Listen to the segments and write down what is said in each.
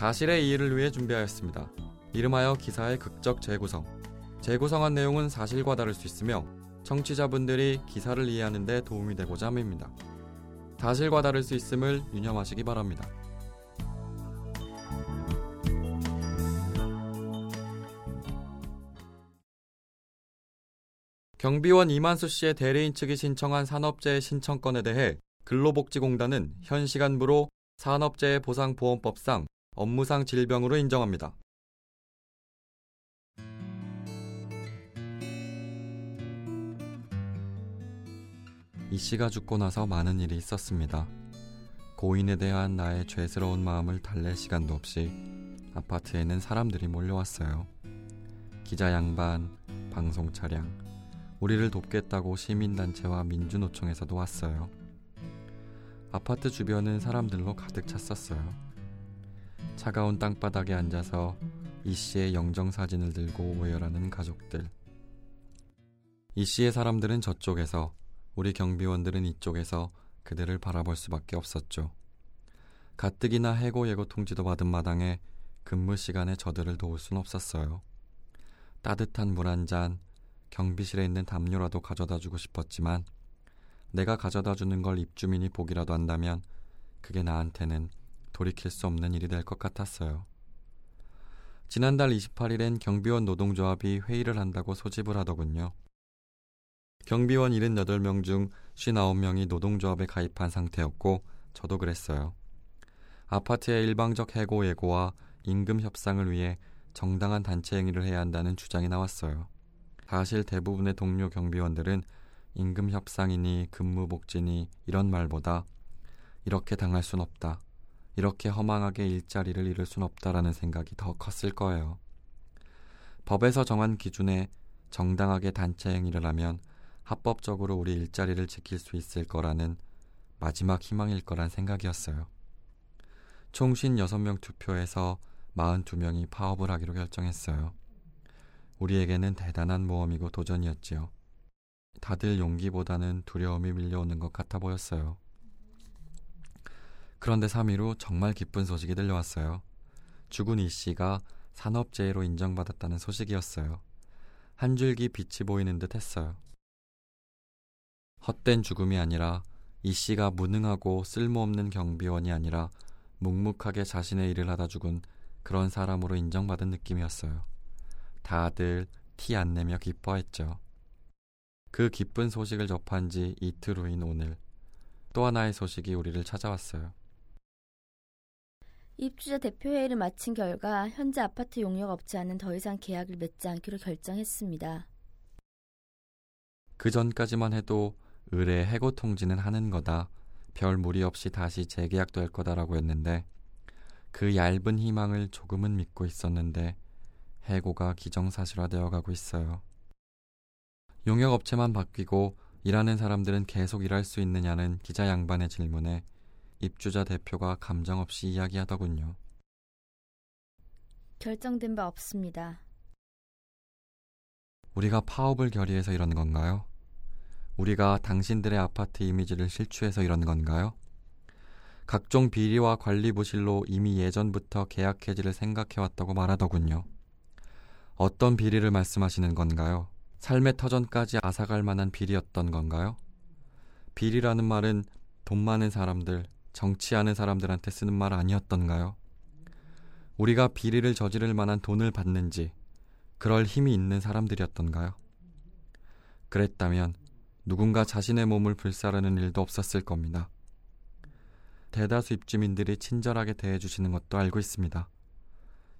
사실의 이해를 위해 준비하였습니다. 이름하여 기사의 극적 재구성. 재구성한 내용은 사실과 다를 수 있으며 청취자분들이 기사를 이해하는 데 도움이 되고자 함입니다. 사실과 다를 수 있음을 유념하시기 바랍니다. 경비원 이만수 씨의 대리인 측이 신청한 산업재해 신청건에 대해 근로복지공단은 현 시간부로 산업재해 보상보험법상 업무상 질병으로 인정합니다. 이 씨가 죽고 나서 많은 일이 있었습니다. 고인에 대한 나의 죄스러운 마음을 달랠 시간도 없이 아파트에는 사람들이 몰려왔어요. 기자 양반, 방송 차량, 우리를 돕겠다고 시민단체와 민주노총에서도 왔어요. 아파트 주변은 사람들로 가득 찼었어요. 차가운 땅바닥에 앉아서 이 씨의 영정 사진을 들고 오열하는 가족들. 이 씨의 사람들은 저쪽에서, 우리 경비원들은 이쪽에서 그들을 바라볼 수밖에 없었죠. 가뜩이나 해고 예고 통지도 받은 마당에 근무 시간에 저들을 도울 순 없었어요. 따뜻한 물 한 잔, 경비실에 있는 담요라도 가져다 주고 싶었지만 내가 가져다 주는 걸 입주민이 보기라도 한다면 그게 나한테는 돌이킬 수 없는 일이 될 것 같았어요. 지난달 28일엔 경비원 노동조합이 회의를 한다고 소집을 하더군요. 경비원 78명 중 59명이 노동조합에 가입한 상태였고 저도 그랬어요. 아파트의 일방적 해고 예고와 임금 협상을 위해 정당한 단체 행위를 해야 한다는 주장이 나왔어요. 사실 대부분의 동료 경비원들은 임금 협상이니 근무 복지니 이런 말보다 이렇게 당할 순 없다. 이렇게 허망하게 일자리를 잃을 순 없다라는 생각이 더 컸을 거예요. 법에서 정한 기준에 정당하게 단체 행위를 하면 합법적으로 우리 일자리를 지킬 수 있을 거라는 마지막 희망일 거란 생각이었어요. 총 56명 투표에서 42명이 파업을 하기로 결정했어요. 우리에게는 대단한 모험이고 도전이었지요. 다들 용기보다는 두려움이 밀려오는 것 같아 보였어요. 그런데 3일 후 정말 기쁜 소식이 들려왔어요. 죽은 이 씨가 산업재해로 인정받았다는 소식이었어요. 한 줄기 빛이 보이는 듯 했어요. 헛된 죽음이 아니라 이 씨가 무능하고 쓸모없는 경비원이 아니라 묵묵하게 자신의 일을 하다 죽은 그런 사람으로 인정받은 느낌이었어요. 다들 티 안 내며 기뻐했죠. 그 기쁜 소식을 접한 지 이틀 후인 오늘 또 하나의 소식이 우리를 찾아왔어요. 입주자 대표회의를 마친 결과 현재 아파트 용역 업체와는 더 이상 계약을 맺지 않기로 결정했습니다. 그 전까지만 해도 의뢰 해고 통지는 하는 거다. 별 무리 없이 다시 재계약될 거다라고 했는데 그 얇은 희망을 조금은 믿고 있었는데 해고가 기정사실화되어 가고 있어요. 용역업체만 바뀌고 일하는 사람들은 계속 일할 수 있느냐는 기자 양반의 질문에 입주자 대표가 감정 없이 이야기하더군요. 결정된 바 없습니다. 우리가 파업을 결의해서 이런 건가요? 우리가 당신들의 아파트 이미지를 실추해서 이런 건가요? 각종 비리와 관리 부실로 이미 예전부터 계약 해지를 생각해왔다고 말하더군요. 어떤 비리를 말씀하시는 건가요? 삶의 터전까지 앗아갈 만한 비리였던 건가요? 비리라는 말은 돈 많은 사람들, 정치하는 사람들한테 쓰는 말 아니었던가요? 우리가 비리를 저지를 만한 돈을 받는지, 그럴 힘이 있는 사람들이었던가요? 그랬다면 누군가 자신의 몸을 불사르는 일도 없었을 겁니다. 대다수 입주민들이 친절하게 대해주시는 것도 알고 있습니다.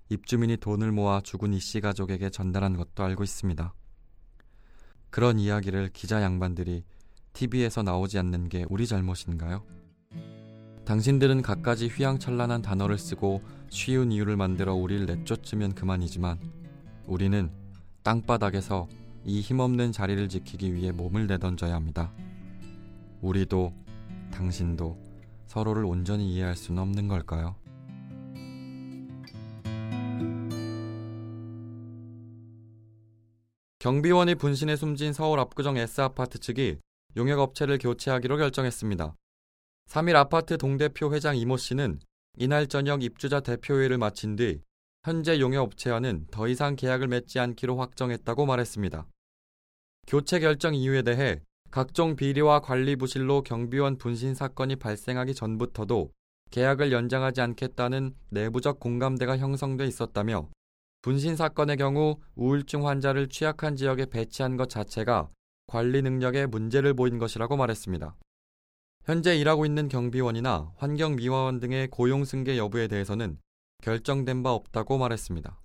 입주민이 돈을 모아 죽은 이 씨 가족에게 전달한 것도 알고 있습니다. 그런 이야기를 기자 양반들이 TV에서 나오지 않는 게 우리 잘못인가요? 당신들은 갖가지 휘황찬란한 단어를 쓰고 쉬운 이유를 만들어 우리를 내쫓으면 그만이지만 우리는 땅바닥에서 이 힘없는 자리를 지키기 위해 몸을 내던져야 합니다. 우리도 당신도 서로를 온전히 이해할 수는 없는 걸까요? 경비원이 분신에 숨진 서울 압구정 S아파트 측이 용역업체를 교체하기로 결정했습니다. 3일 아파트 동대표 회장 이모 씨는 이날 저녁 입주자 대표회의를 마친 뒤 현재 용역업체와는 더 이상 계약을 맺지 않기로 확정했다고 말했습니다. 교체 결정 이유에 대해 각종 비리와 관리 부실로 경비원 분신 사건이 발생하기 전부터도 계약을 연장하지 않겠다는 내부적 공감대가 형성돼 있었다며 분신 사건의 경우 우울증 환자를 취약한 지역에 배치한 것 자체가 관리 능력에 문제를 보인 것이라고 말했습니다. 현재 일하고 있는 경비원이나 환경미화원 등의 고용 승계 여부에 대해서는 결정된 바 없다고 말했습니다.